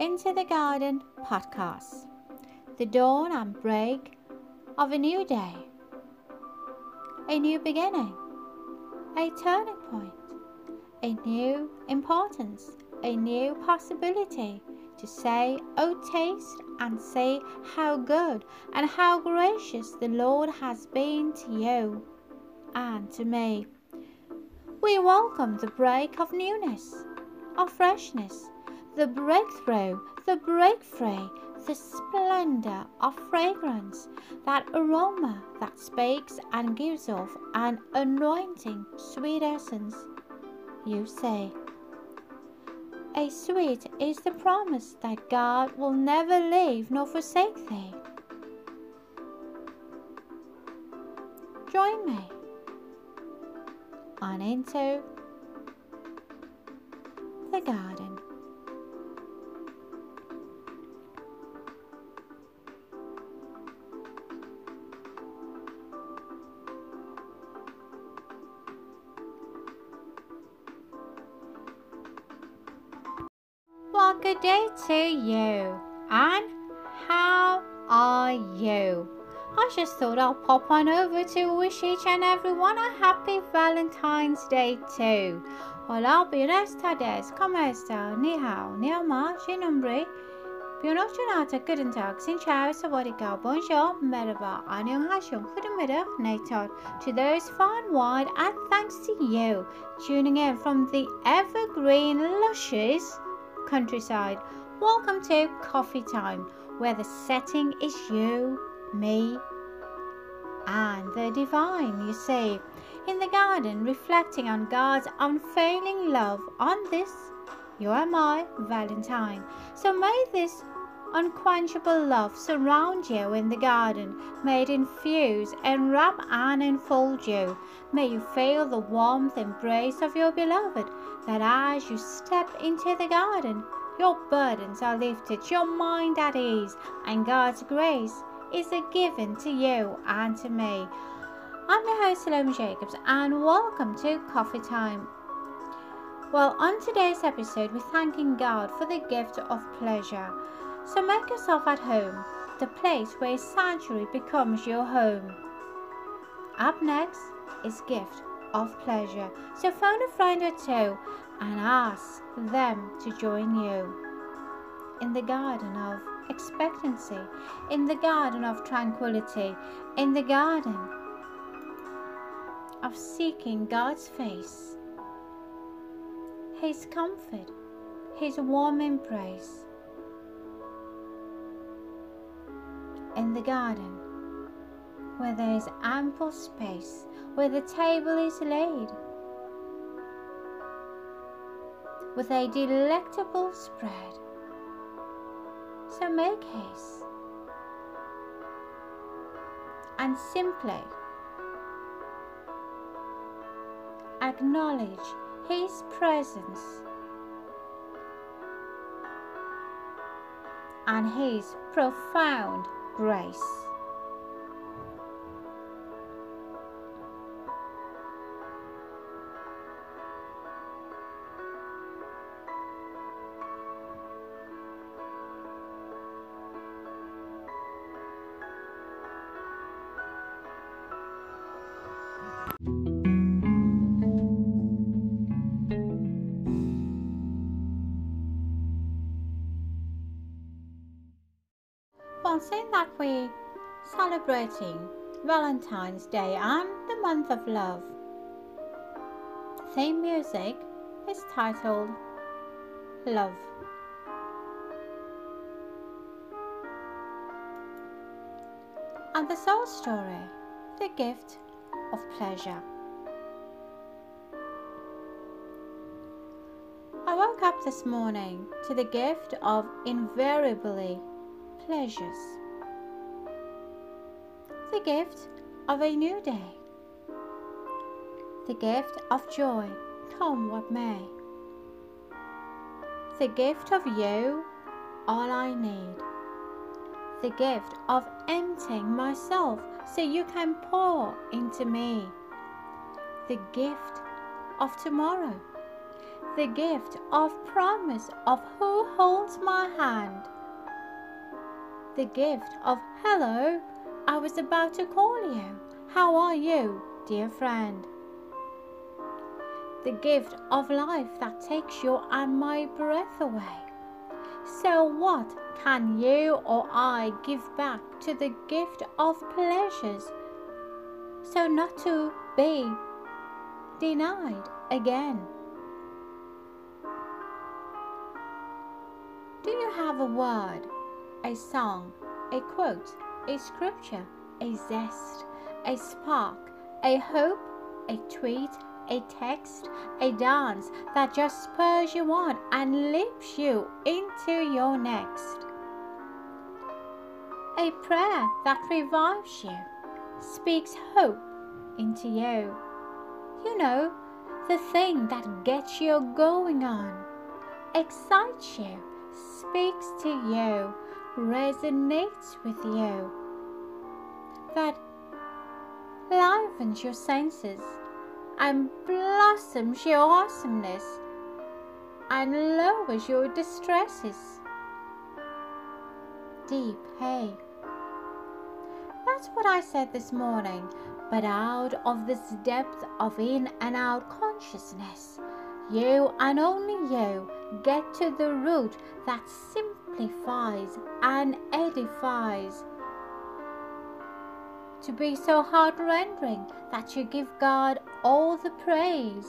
Into the Garden podcast, the dawn and break of a new day, a new beginning, a turning point, a new importance, a new possibility to say, Oh, taste and see how good and how gracious the Lord has been to you and to me. We welcome the break of newness, of freshness, the breakthrough, the breakthrough, the splendor of fragrance, that aroma that speaks and gives off an anointing sweet essence. You say, a sweet is the promise that God will never leave nor forsake thee. Join me on into the garden. Thought I'll pop on over to wish each and every one a happy Valentine's Day too. Hola, buenas tardes, ¿cómo está? Ni hao, ni ama, je nombre. Jornada, guten tag, sin chao, sawadika, bonjour, merhaba, annyeonghaseyo, goedemiddag, neitad. To those far and wide, and thanks to you, tuning in from the evergreen luscious countryside. Welcome to Coffee Time, where the setting is you, me, and the divine, you see, in the garden, reflecting on God's unfailing love on this, you are my Valentine. So may this unquenchable love surround you in the garden. May it infuse, enwrap, and enfold you. May you feel the warmth embrace of your beloved, that as you step into the garden, your burdens are lifted, your mind at ease, and God's grace is a given to you and to me. I'm your host, Salome Jacobs, and welcome to Coffee Time. Well, on today's episode, we're thanking God for the gift of pleasure. So make yourself at home, the place where sanctuary becomes your home. Up next is gift of pleasure. So phone a friend or two and ask them to join you in the garden of expectancy, in the garden of tranquility, in the garden of seeking God's face, His comfort, His warm embrace. In the garden where there is ample space, where the table is laid with a delectable spread. So make haste and simply acknowledge His presence and His profound grace. We're celebrating Valentine's Day and the month of love, theme music is titled Love. And the soul story, The Gift of Pleasure. I woke up this morning to the gift of invariably pleasures. The gift of a new day. The gift of joy, come what may. The gift of you, all I need. The gift of emptying myself so you can pour into me. The gift of tomorrow. the gift of promise of who holds my hand, the gift of hello, I was about to call you. How are you, dear friend? The gift of life that takes your and my breath away. So, what can you or I give back to the gift of pleasures so not to be denied again? Do you have a word, a song, a quote, a scripture, a zest, a spark, a hope, a tweet, a text, a dance that just spurs you on and lifts you into your next. A prayer that revives you, speaks hope into you. You know, the thing that gets you going on, excites you, speaks to you, resonates with you, that livens your senses and blossoms your awesomeness and lowers your distresses. Deep, hey? That's what I said this morning, but out of this depth of in and out consciousness, you and only you get to the root that simplifies and edifies. To be so heart rending that you give God all the praise.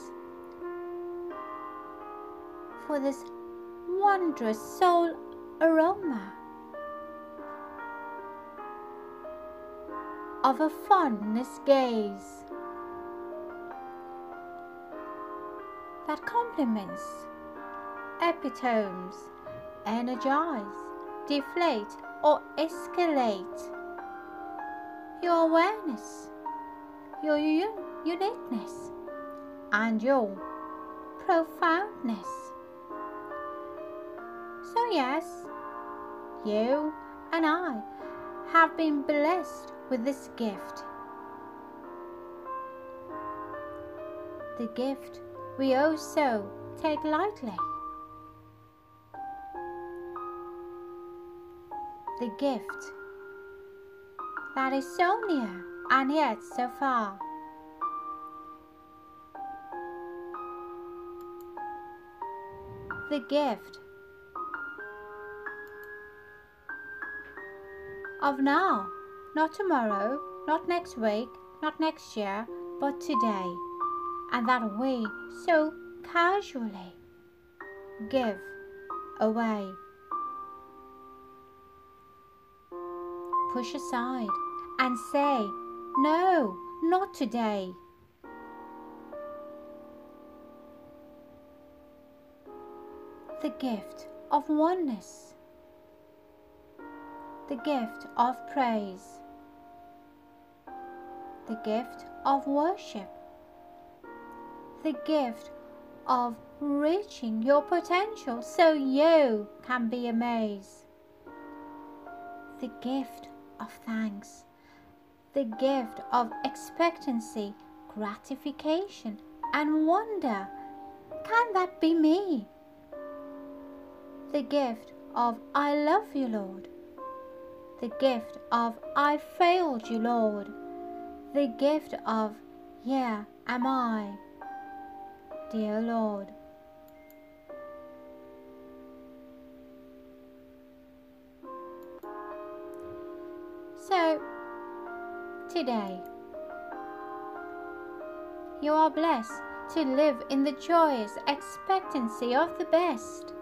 For this wondrous soul aroma of a fondness gaze that compliments, epitomes, energize, deflate, or escalate your awareness, your uniqueness, and your profoundness. So, yes, you and I have been blessed with this gift. The gift we also take lightly. The gift that is so near and yet so far. The gift of now, not tomorrow, not next week, not next year, but today, and that we so casually give away. Push aside and say, No, not today. The gift of oneness, the gift of praise, the gift of worship, the gift of reaching your potential so you can be amazed, the gift of thanks the gift of expectancy, gratification, and wonder. Can that be me? The gift of I love you, Lord. The gift of I failed you, Lord. The gift of Here am I, dear Lord. So, today. You are blessed to live in the joyous expectancy of the best.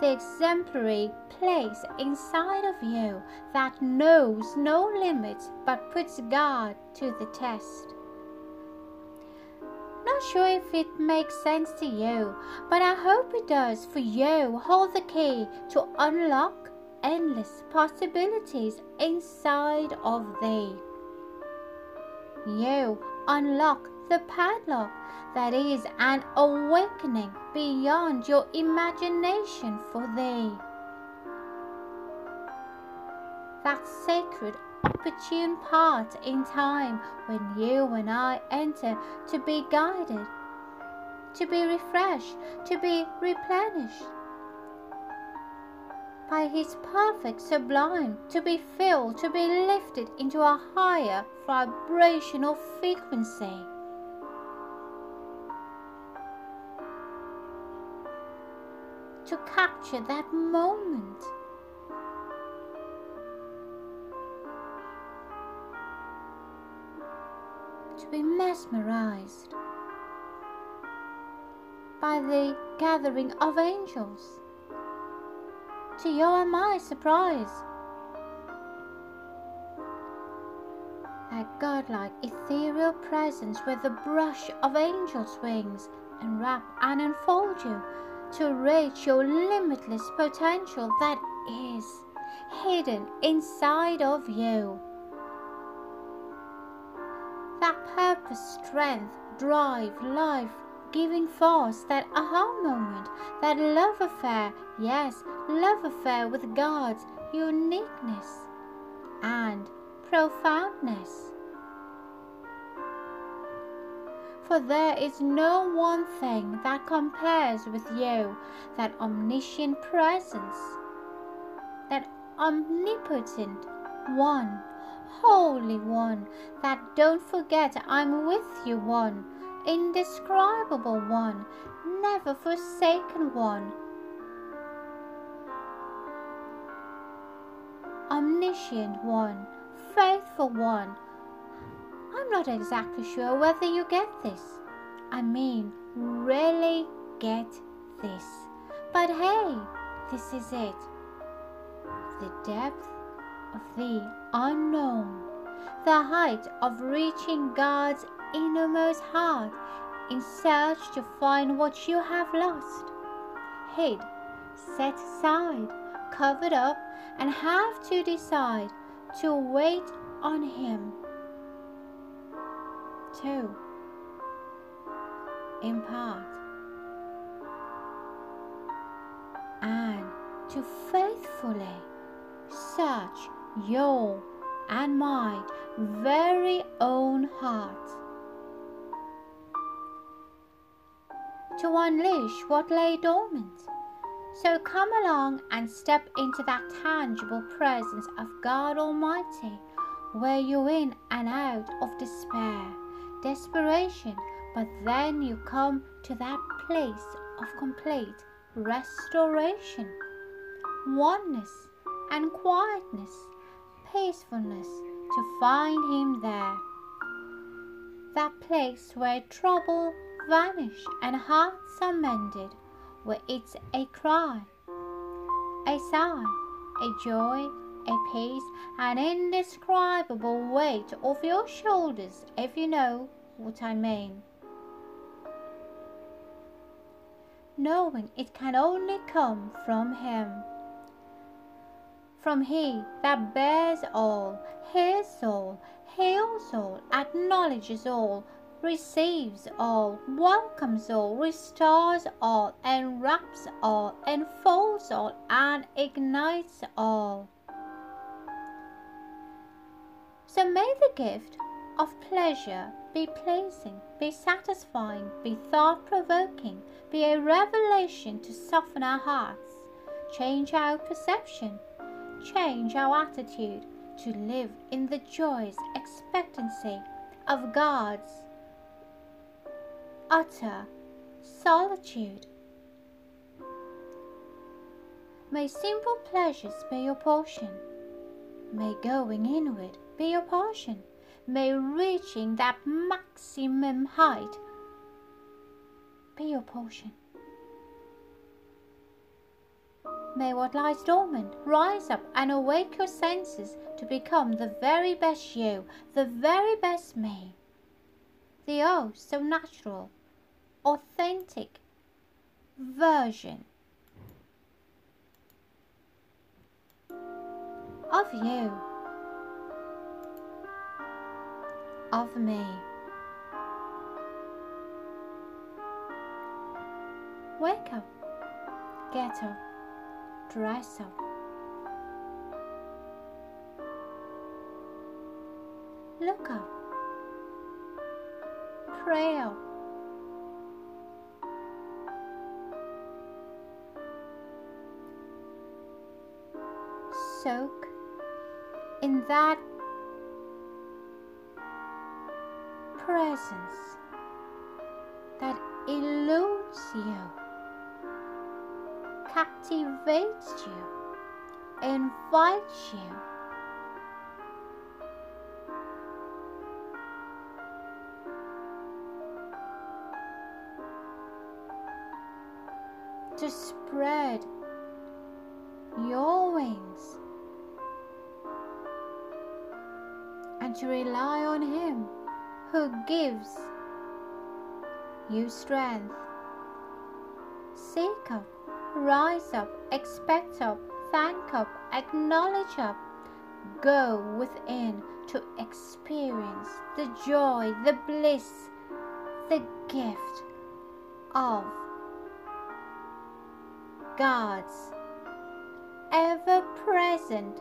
The exemplary place inside of you that knows no limits but puts God to the test. Sure if it makes sense to you, but I hope it does for you. Hold the key to unlock endless possibilities inside of thee. You unlock the padlock that is an awakening beyond your imagination for thee. That sacred opportune part in time when you and I enter to be guided to be refreshed, to be replenished by His perfect sublime, to be filled, to be lifted into a higher vibrational frequency. To capture that moment. Be mesmerized by the gathering of angels to your and my surprise. That godlike ethereal presence with the brush of angels' wings enwrap and enfold you to reach your limitless potential that is hidden inside of you. Purpose, strength, drive, life, giving force, that aha moment, that love affair, yes, love affair with God's uniqueness and profoundness. For there is no one thing that compares with you, that omniscient presence, that omnipotent one, holy one, that don't forget I'm with you one indescribable one, never forsaken one, omniscient one, faithful one. I'm not exactly sure whether you get this. I mean, really get this. But hey, this is it. The depth of the unknown, the height of reaching God's innermost heart in search to find what you have lost, hid, set aside, covered up, and have to decide to wait on Him. 2. Impart and to faithfully search your and my very own heart. to unleash what lay dormant. So come along and step into that tangible presence of God Almighty, where you're in and out of despair, desperation, but then you come to that place of complete restoration, oneness and quietness, peacefulness to find Him there. That place where trouble vanish and hearts are mended, where it's a cry, a sigh, a joy, a peace, an indescribable weight off your shoulders, if you know what I mean. Knowing it can only come from Him. From He that bears all, hears all, heals all, acknowledges all, receives all, welcomes all, restores all, enwraps all, enfolds all, and ignites all. So may the gift of pleasure be pleasing, be satisfying, be thought provoking, be a revelation to soften our hearts, change our perception, change our attitude, to live in the joyous expectancy of God's utter solitude. May simple pleasures be your portion. May going inward be your portion. May reaching that maximum height be your portion. May what lies dormant rise up and awake your senses to become the very best you, the very best me. The oh so natural, authentic version of you, of me. Wake up, get up, dress up. Look up. Pray. Soak in that presence that eludes you captivates you, invites you. To spread your wings and to rely on Him who gives you strength. Seek up, rise up, expect up, thank up, acknowledge up. Go within to experience the joy, the bliss, the gift of God's ever present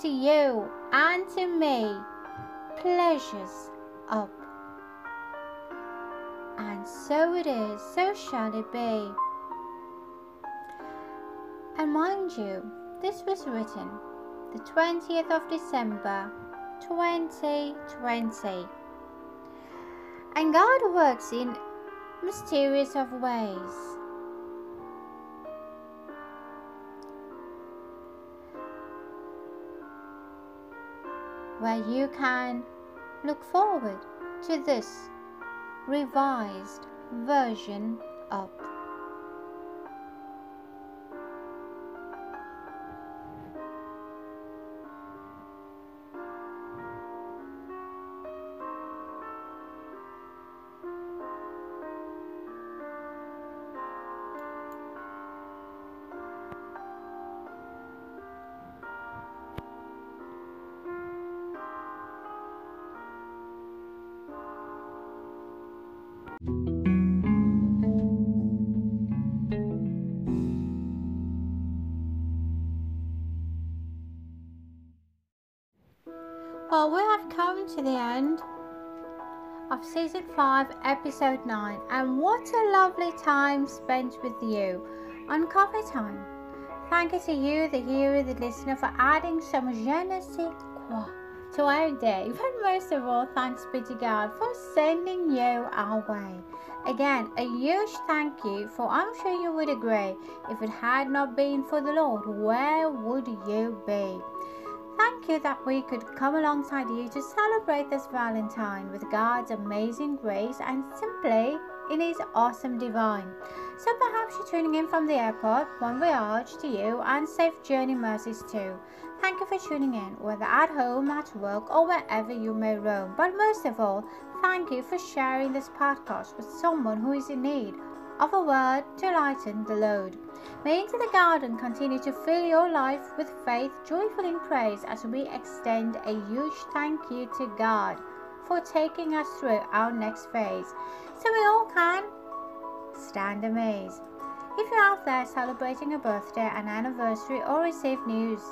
to you and to me pleasures up. And so it is, so shall it be. And mind you, this was written the 20th of December 2020. And God works in mysterious of ways. Where you can look forward to this revised version of to the end of season 5, episode 9, and what a lovely time spent with you on coffee time. Thank you to you, the hearer, the listener, for adding some je ne sais quoi to our day. But most of all, thanks be to God for sending you our way. Again, a huge thank you, for I'm sure you would agree, if it had not been for the Lord, where would you be? Thank you that we could come alongside you to celebrate this Valentine with God's amazing grace and simply in His awesome divine. So perhaps you're tuning in from the airport, bon voyage to you and safe journey mercies too. Thank you for tuning in, whether at home, at work, or wherever you may roam. But most of all, thank you for sharing this podcast with someone who is in need of a word to lighten the load. May Into the Garden continue to fill your life with faith, joyful in praise as we extend a huge thank you to God for taking us through our next phase so we all can stand amazed. If you're out there celebrating a birthday, an anniversary, or receive news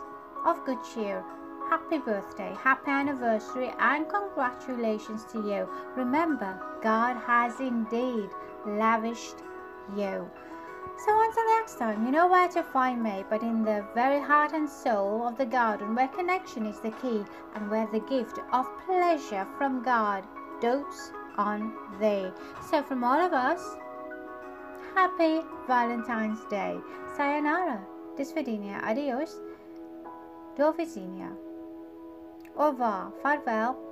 of good cheer, happy birthday, happy anniversary, and congratulations to you. Remember, God has indeed lavished you. So until next time, you know where to find me, but in the very heart and soul of the garden where connection is the key and where the gift of pleasure from God dotes on thee. So from all of us, happy Valentine's Day. Sayonara, Disvidinia, adios, do Au revoir, farewell.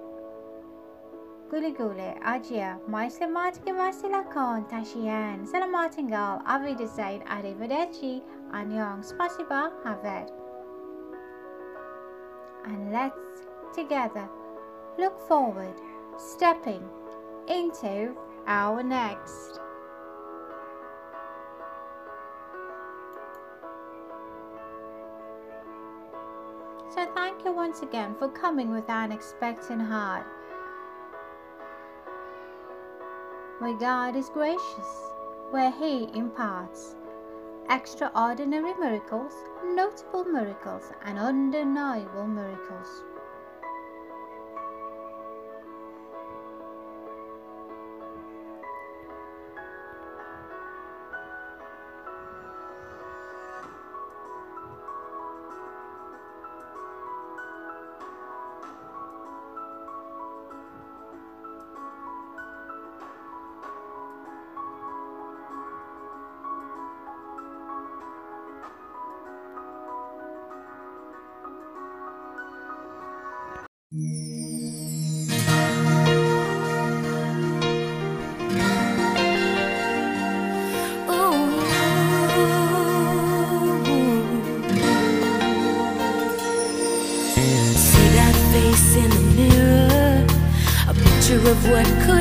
Guli guli, adia, mai se matke vasilakon, tashian, salamatingal, avidasain, arrivederci, anyong, spasiba, haved. And let's together look forward, stepping into our next. So thank you once again for coming with an expectant heart. Where God is gracious, where He imparts extraordinary miracles, notable miracles, and undeniable miracles. Of what could